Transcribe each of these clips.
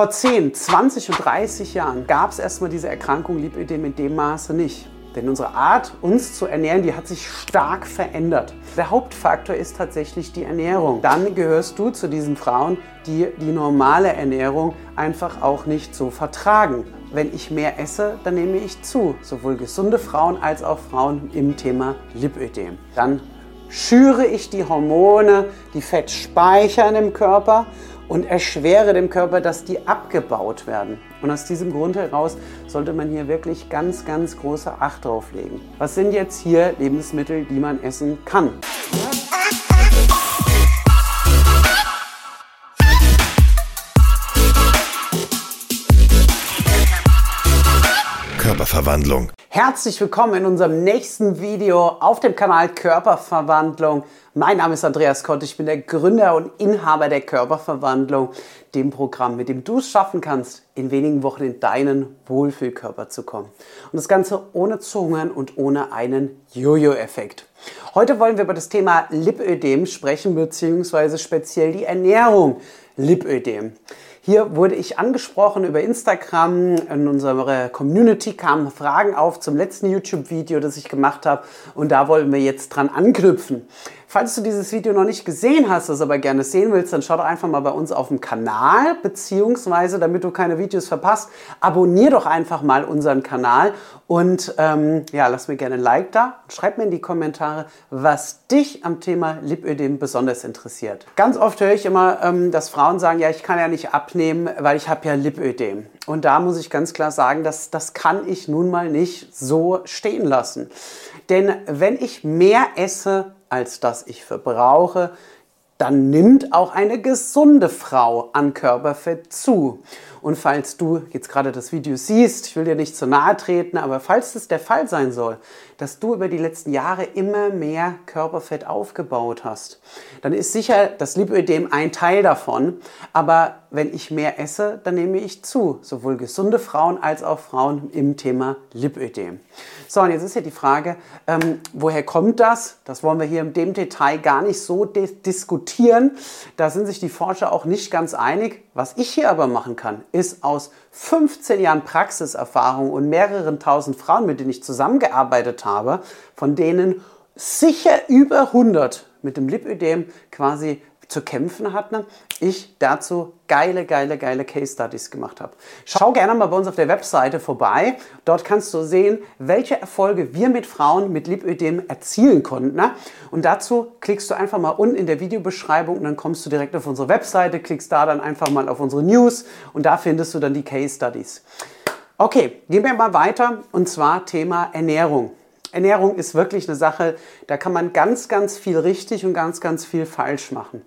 Vor 10, 20 und 30 Jahren gab es erstmal diese Erkrankung Lipödem in dem Maße nicht. Denn unsere Art, uns zu ernähren, die hat sich stark verändert. Der Hauptfaktor ist tatsächlich die Ernährung. Dann gehörst du zu diesen Frauen, die die normale Ernährung einfach auch nicht so vertragen. Wenn ich mehr esse, dann nehme ich zu. Sowohl gesunde Frauen als auch Frauen im Thema Lipödem. Dann schüre ich die Hormone, die Fett speichern im Körper und erschwere dem Körper, dass die abgebaut werden. Und aus diesem Grund heraus sollte man hier wirklich ganz, ganz große Acht drauf legen. Was sind jetzt hier Lebensmittel, die man essen kann? Körperverwandlung. Herzlich willkommen in unserem nächsten Video auf dem Kanal Körperverwandlung. Mein Name ist Andreas Kott, ich bin der Gründer und Inhaber der Körperverwandlung, dem Programm, mit dem du es schaffen kannst, in wenigen Wochen in deinen Wohlfühlkörper zu kommen. Und das Ganze ohne zu und ohne einen Jojo-Effekt. Heute wollen wir über das Thema Lipödem sprechen, beziehungsweise speziell die Ernährung Lipödem. Hier wurde ich angesprochen über Instagram. In unserer Community kamen Fragen auf zum letzten YouTube-Video, das ich gemacht habe. Und da wollen wir jetzt dran anknüpfen. Falls du dieses Video noch nicht gesehen hast, das aber gerne sehen willst, dann schau doch einfach mal bei uns auf dem Kanal, beziehungsweise damit du keine Videos verpasst, abonnier doch einfach mal unseren Kanal und ähm, ja, lass mir gerne ein Like da. Schreib mir in die Kommentare, was dich am Thema Lipödem besonders interessiert. Ganz oft höre ich immer, ähm, dass Frauen sagen, ja, ich kann ja nicht abnehmen, weil ich habe ja Lipödem. Und da muss ich ganz klar sagen, dass, das kann ich nun mal nicht so stehen lassen. Denn wenn ich mehr esse, als das ich verbrauche, dann nimmt auch eine gesunde Frau an Körperfett zu. Und falls du jetzt gerade das Video siehst, ich will dir nicht zu nahe treten, aber falls es der Fall sein soll, dass du über die letzten Jahre immer mehr Körperfett aufgebaut hast, dann ist sicher das Lipödem ein Teil davon. Aber wenn ich mehr esse, dann nehme ich zu. Sowohl gesunde Frauen als auch Frauen im Thema Lipödem. So, und jetzt ist ja die Frage, ähm, woher kommt das? Das wollen wir hier in dem Detail gar nicht so diskutieren. Da sind sich die Forscher auch nicht ganz einig. Was ich hier aber machen kann, ist aus 15 Jahren Praxiserfahrung und mehreren tausend Frauen, mit denen ich zusammengearbeitet habe, von denen sicher über 100 mit dem Lipödem quasi zu kämpfen hatten, ich dazu geile, geile, geile Case Studies gemacht habe. Schau gerne mal bei uns auf der Webseite vorbei. Dort kannst du sehen, welche Erfolge wir mit Frauen mit Lipödem erzielen konnten. Und dazu klickst du einfach mal unten in der Videobeschreibung und dann kommst du direkt auf unsere Webseite, klickst da dann einfach mal auf unsere News und da findest du dann die Case Studies. Okay, gehen wir mal weiter und zwar Thema Ernährung. Ernährung ist wirklich eine Sache, da kann man ganz, ganz viel richtig und ganz, ganz viel falsch machen.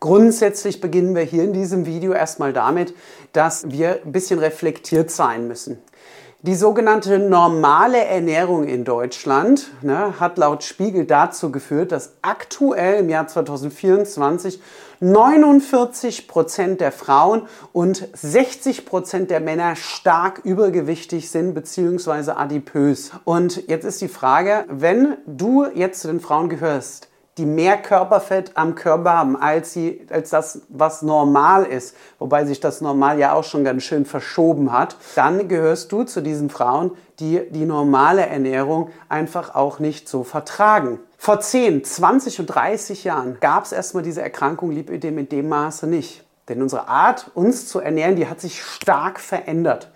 Grundsätzlich beginnen wir hier in diesem Video erstmal damit, dass wir ein bisschen reflektiert sein müssen. Die sogenannte normale Ernährung in Deutschland ne, hat laut Spiegel dazu geführt, dass aktuell im Jahr 2024 49 Prozent der Frauen und 60 Prozent der Männer stark übergewichtig sind bzw. adipös. Und jetzt ist die Frage, wenn du jetzt zu den Frauen gehörst, die mehr Körperfett am Körper haben, als, sie, als das, was normal ist, wobei sich das normal ja auch schon ganz schön verschoben hat, dann gehörst du zu diesen Frauen, die die normale Ernährung einfach auch nicht so vertragen. Vor 10, 20 und 30 Jahren gab es erstmal diese Erkrankung Lipödem in dem Maße nicht. Denn unsere Art, uns zu ernähren, die hat sich stark verändert.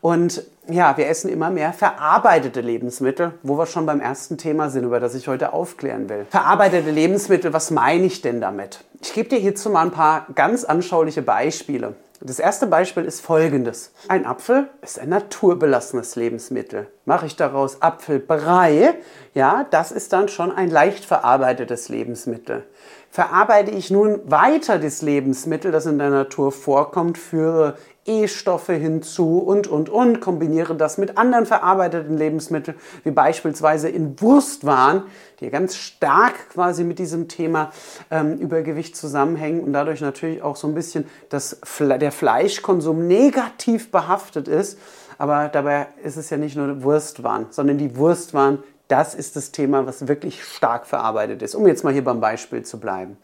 Und ja, wir essen immer mehr verarbeitete Lebensmittel, wo wir schon beim ersten Thema sind, über das ich heute aufklären will. Verarbeitete Lebensmittel, was meine ich denn damit? Ich gebe dir hierzu mal ein paar ganz anschauliche Beispiele. Das erste Beispiel ist folgendes. Ein Apfel ist ein naturbelassenes Lebensmittel. Mache ich daraus Apfelbrei, ja, das ist dann schon ein leicht verarbeitetes Lebensmittel. Verarbeite ich nun weiter das Lebensmittel, das in der Natur vorkommt, führe E-Stoffe hinzu und, und, und, kombiniere das mit anderen verarbeiteten Lebensmitteln, wie beispielsweise in Wurstwaren, die ganz stark quasi mit diesem Thema ähm, Übergewicht zusammenhängen und dadurch natürlich auch so ein bisschen das, der Fleischkonsum negativ behaftet ist. Aber dabei ist es ja nicht nur Wurstwaren, sondern die Wurstwaren, Das ist das Thema, was wirklich stark verarbeitet ist, um jetzt mal hier beim Beispiel zu bleiben.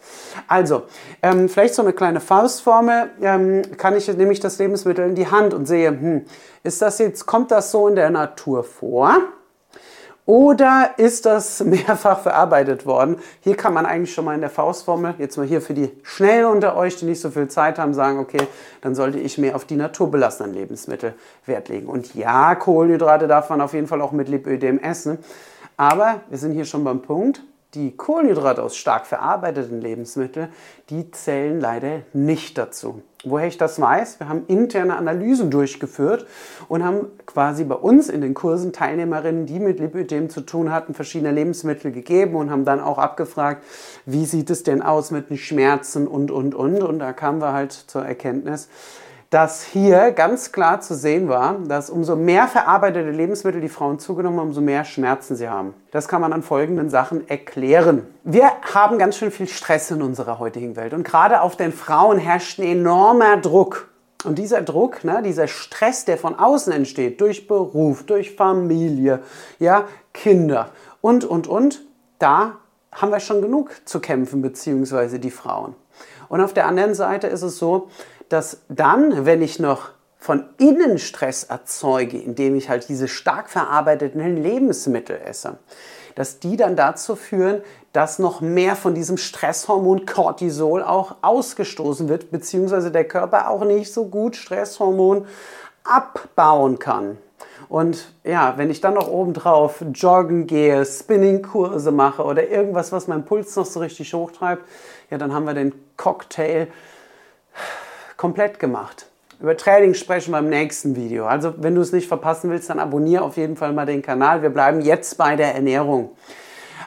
Also, ähm, vielleicht so eine kleine Faustformel, ähm, kann ich nämlich das Lebensmittel in die Hand und sehe, hm, ist das jetzt, kommt das so in der Natur vor? Oder ist das mehrfach verarbeitet worden? Hier kann man eigentlich schon mal in der Faustformel, jetzt mal hier für die Schnellen unter euch, die nicht so viel Zeit haben, sagen, okay, dann sollte ich mehr auf die naturbelassenen Lebensmittel Wert legen. Und ja, Kohlenhydrate darf man auf jeden Fall auch mit Lipödem essen. Aber wir sind hier schon beim Punkt, die Kohlenhydrate aus stark verarbeiteten Lebensmitteln, die zählen leider nicht dazu. Woher ich das weiß, wir haben interne Analysen durchgeführt und haben quasi bei uns in den Kursen Teilnehmerinnen, die mit Lipödem zu tun hatten, verschiedene Lebensmittel gegeben und haben dann auch abgefragt, wie sieht es denn aus mit den Schmerzen und, und, und. Und da kamen wir halt zur Erkenntnis, dass hier ganz klar zu sehen war, dass umso mehr verarbeitete Lebensmittel die Frauen zugenommen haben, umso mehr Schmerzen sie haben. Das kann man an folgenden Sachen erklären. Wir haben ganz schön viel Stress in unserer heutigen Welt und gerade auf den Frauen herrscht ein enormer Druck. Und dieser Druck, ne, dieser Stress, der von außen entsteht, durch Beruf, durch Familie, ja, Kinder und, und, und, da haben wir schon genug zu kämpfen, beziehungsweise die Frauen. Und auf der anderen Seite ist es so, dass dann, wenn ich noch von innen Stress erzeuge, indem ich halt diese stark verarbeiteten Lebensmittel esse, dass die dann dazu führen, dass noch mehr von diesem Stresshormon Cortisol auch ausgestoßen wird, beziehungsweise der Körper auch nicht so gut Stresshormon abbauen kann. Und ja, wenn ich dann noch obendrauf joggen gehe, Spinningkurse mache oder irgendwas, was meinen Puls noch so richtig hochtreibt, ja, dann haben wir den Cocktail komplett gemacht. Über Training sprechen wir im nächsten Video. Also wenn du es nicht verpassen willst, dann abonniere auf jeden Fall mal den Kanal. Wir bleiben jetzt bei der Ernährung.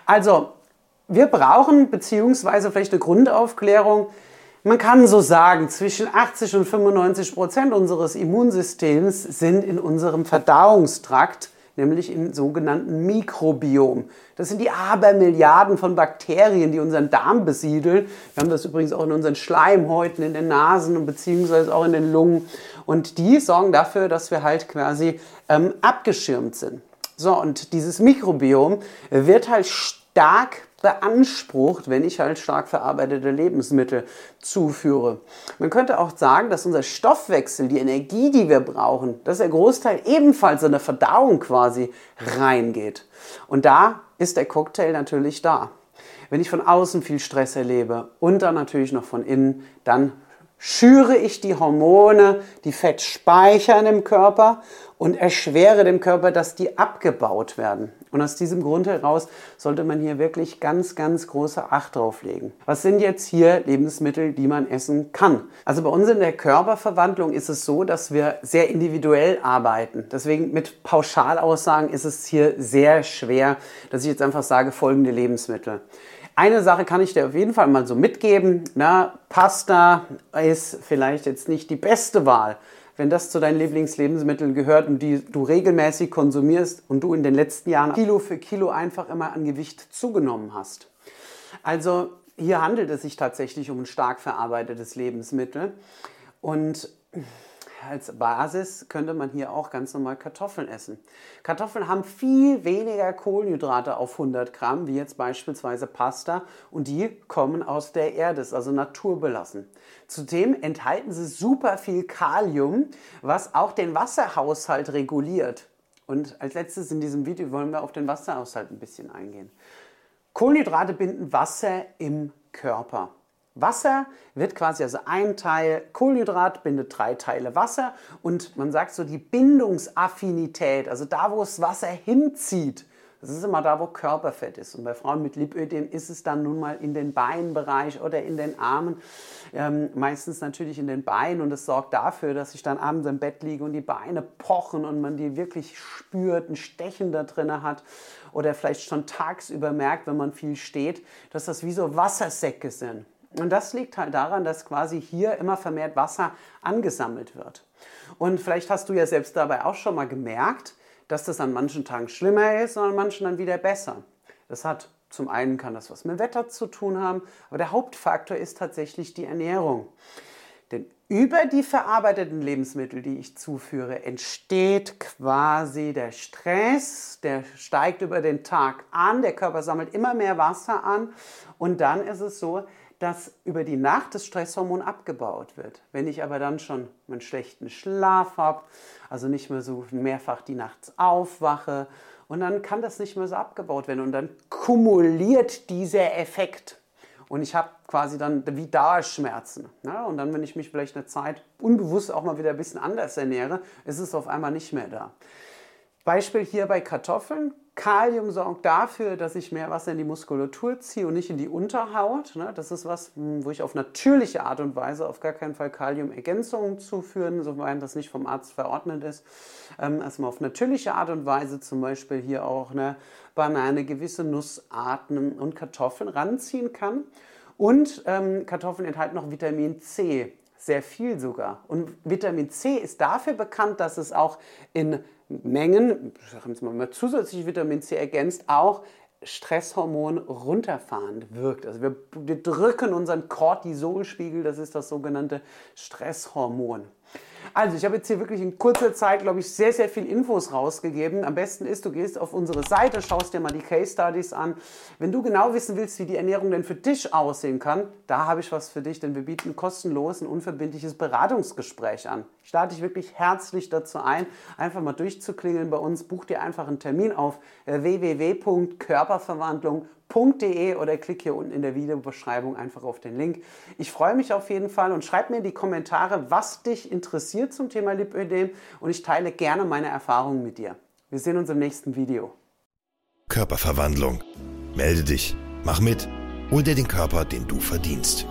Also wir brauchen beziehungsweise vielleicht eine Grundaufklärung. Man kann so sagen, zwischen 80 und 95 Prozent unseres Immunsystems sind in unserem Verdauungstrakt nämlich im sogenannten Mikrobiom. Das sind die Abermilliarden von Bakterien, die unseren Darm besiedeln. Wir haben das übrigens auch in unseren Schleimhäuten, in den Nasen und beziehungsweise auch in den Lungen. Und die sorgen dafür, dass wir halt quasi ähm, abgeschirmt sind. So, und dieses Mikrobiom wird halt stark beansprucht, wenn ich halt stark verarbeitete Lebensmittel zuführe. Man könnte auch sagen, dass unser Stoffwechsel, die Energie, die wir brauchen, dass der Großteil ebenfalls in der Verdauung quasi reingeht. Und da ist der Cocktail natürlich da. Wenn ich von außen viel Stress erlebe und dann natürlich noch von innen, dann schüre ich die Hormone, die Fett speichern im Körper und erschwere dem Körper, dass die abgebaut werden. Und aus diesem Grund heraus sollte man hier wirklich ganz, ganz große Acht drauf legen. Was sind jetzt hier Lebensmittel, die man essen kann? Also bei uns in der Körperverwandlung ist es so, dass wir sehr individuell arbeiten. Deswegen mit Pauschalaussagen ist es hier sehr schwer, dass ich jetzt einfach sage, folgende Lebensmittel. Eine Sache kann ich dir auf jeden Fall mal so mitgeben. Na, Pasta ist vielleicht jetzt nicht die beste Wahl. Wenn das zu deinen Lieblingslebensmitteln gehört und die du regelmäßig konsumierst und du in den letzten Jahren Kilo für Kilo einfach immer an Gewicht zugenommen hast. Also hier handelt es sich tatsächlich um ein stark verarbeitetes Lebensmittel. Und als Basis könnte man hier auch ganz normal Kartoffeln essen. Kartoffeln haben viel weniger Kohlenhydrate auf 100 Gramm, wie jetzt beispielsweise Pasta, und die kommen aus der Erde, also naturbelassen. Zudem enthalten sie super viel Kalium, was auch den Wasserhaushalt reguliert. Und als letztes in diesem Video wollen wir auf den Wasserhaushalt ein bisschen eingehen. Kohlenhydrate binden Wasser im Körper. Wasser wird quasi, also ein Teil Kohlenhydrat bindet drei Teile Wasser und man sagt so die Bindungsaffinität, also da, wo das Wasser hinzieht, das ist immer da, wo Körperfett ist. Und bei Frauen mit Lipödem ist es dann nun mal in den Beinbereich oder in den Armen, ähm, meistens natürlich in den Beinen. Und das sorgt dafür, dass ich dann abends im Bett liege und die Beine pochen und man die wirklich spürt, ein Stechen da drin hat. Oder vielleicht schon tagsüber merkt, wenn man viel steht, dass das wie so Wassersäcke sind. Und das liegt halt daran, dass quasi hier immer vermehrt Wasser angesammelt wird. Und vielleicht hast du ja selbst dabei auch schon mal gemerkt, dass das an manchen Tagen schlimmer ist und an manchen dann wieder besser. Das hat zum einen kann das was mit Wetter zu tun haben, aber der Hauptfaktor ist tatsächlich die Ernährung. Denn über die verarbeiteten Lebensmittel, die ich zuführe, entsteht quasi der Stress, der steigt über den Tag an, der Körper sammelt immer mehr Wasser an und dann ist es so, dass über die Nacht das Stresshormon abgebaut wird. Wenn ich aber dann schon einen schlechten Schlaf habe, also nicht mehr so mehrfach die nachts aufwache und dann kann das nicht mehr so abgebaut werden und dann kumuliert dieser Effekt und ich habe quasi dann wie Darschmerzen. Ne? Und dann, wenn ich mich vielleicht eine Zeit unbewusst auch mal wieder ein bisschen anders ernähre, ist es auf einmal nicht mehr da. Beispiel hier bei Kartoffeln. Kalium sorgt dafür, dass ich mehr Wasser in die Muskulatur ziehe und nicht in die Unterhaut. Ne? Das ist was, hm, wo ich auf natürliche Art und Weise auf gar keinen Fall Kaliumergänzungen zuführen, soweit das nicht vom Arzt verordnet ist. Ähm, also auf natürliche Art und Weise zum Beispiel hier auch eine Banane, gewisse Nussarten und Kartoffeln ranziehen kann. Und ähm, Kartoffeln enthalten noch Vitamin C, sehr viel sogar. Und Vitamin C ist dafür bekannt, dass es auch in Mengen, sagen wir mal, zusätzlich Vitamin C ergänzt, auch Stresshormon runterfahrend wirkt. Also wir, wir drücken unseren Cortisolspiegel, das ist das sogenannte Stresshormon. Also, ich habe jetzt hier wirklich in kurzer Zeit, glaube ich, sehr, sehr viel Infos rausgegeben. Am besten ist, du gehst auf unsere Seite, schaust dir mal die Case Studies an. Wenn du genau wissen willst, wie die Ernährung denn für dich aussehen kann, da habe ich was für dich, denn wir bieten kostenlos ein unverbindliches Beratungsgespräch an. Ich lade dich wirklich herzlich dazu ein, einfach mal durchzuklingeln bei uns. Buch dir einfach einen Termin auf www.körperverwandlung.com www.lipödem.de oder klick hier unten in der Videobeschreibung einfach auf den Link. Ich freue mich auf jeden Fall und schreib mir in die Kommentare, was dich interessiert zum Thema Lipödem und ich teile gerne meine Erfahrungen mit dir. Wir sehen uns im nächsten Video. Körperverwandlung. Melde dich, mach mit, hol dir den Körper, den du verdienst.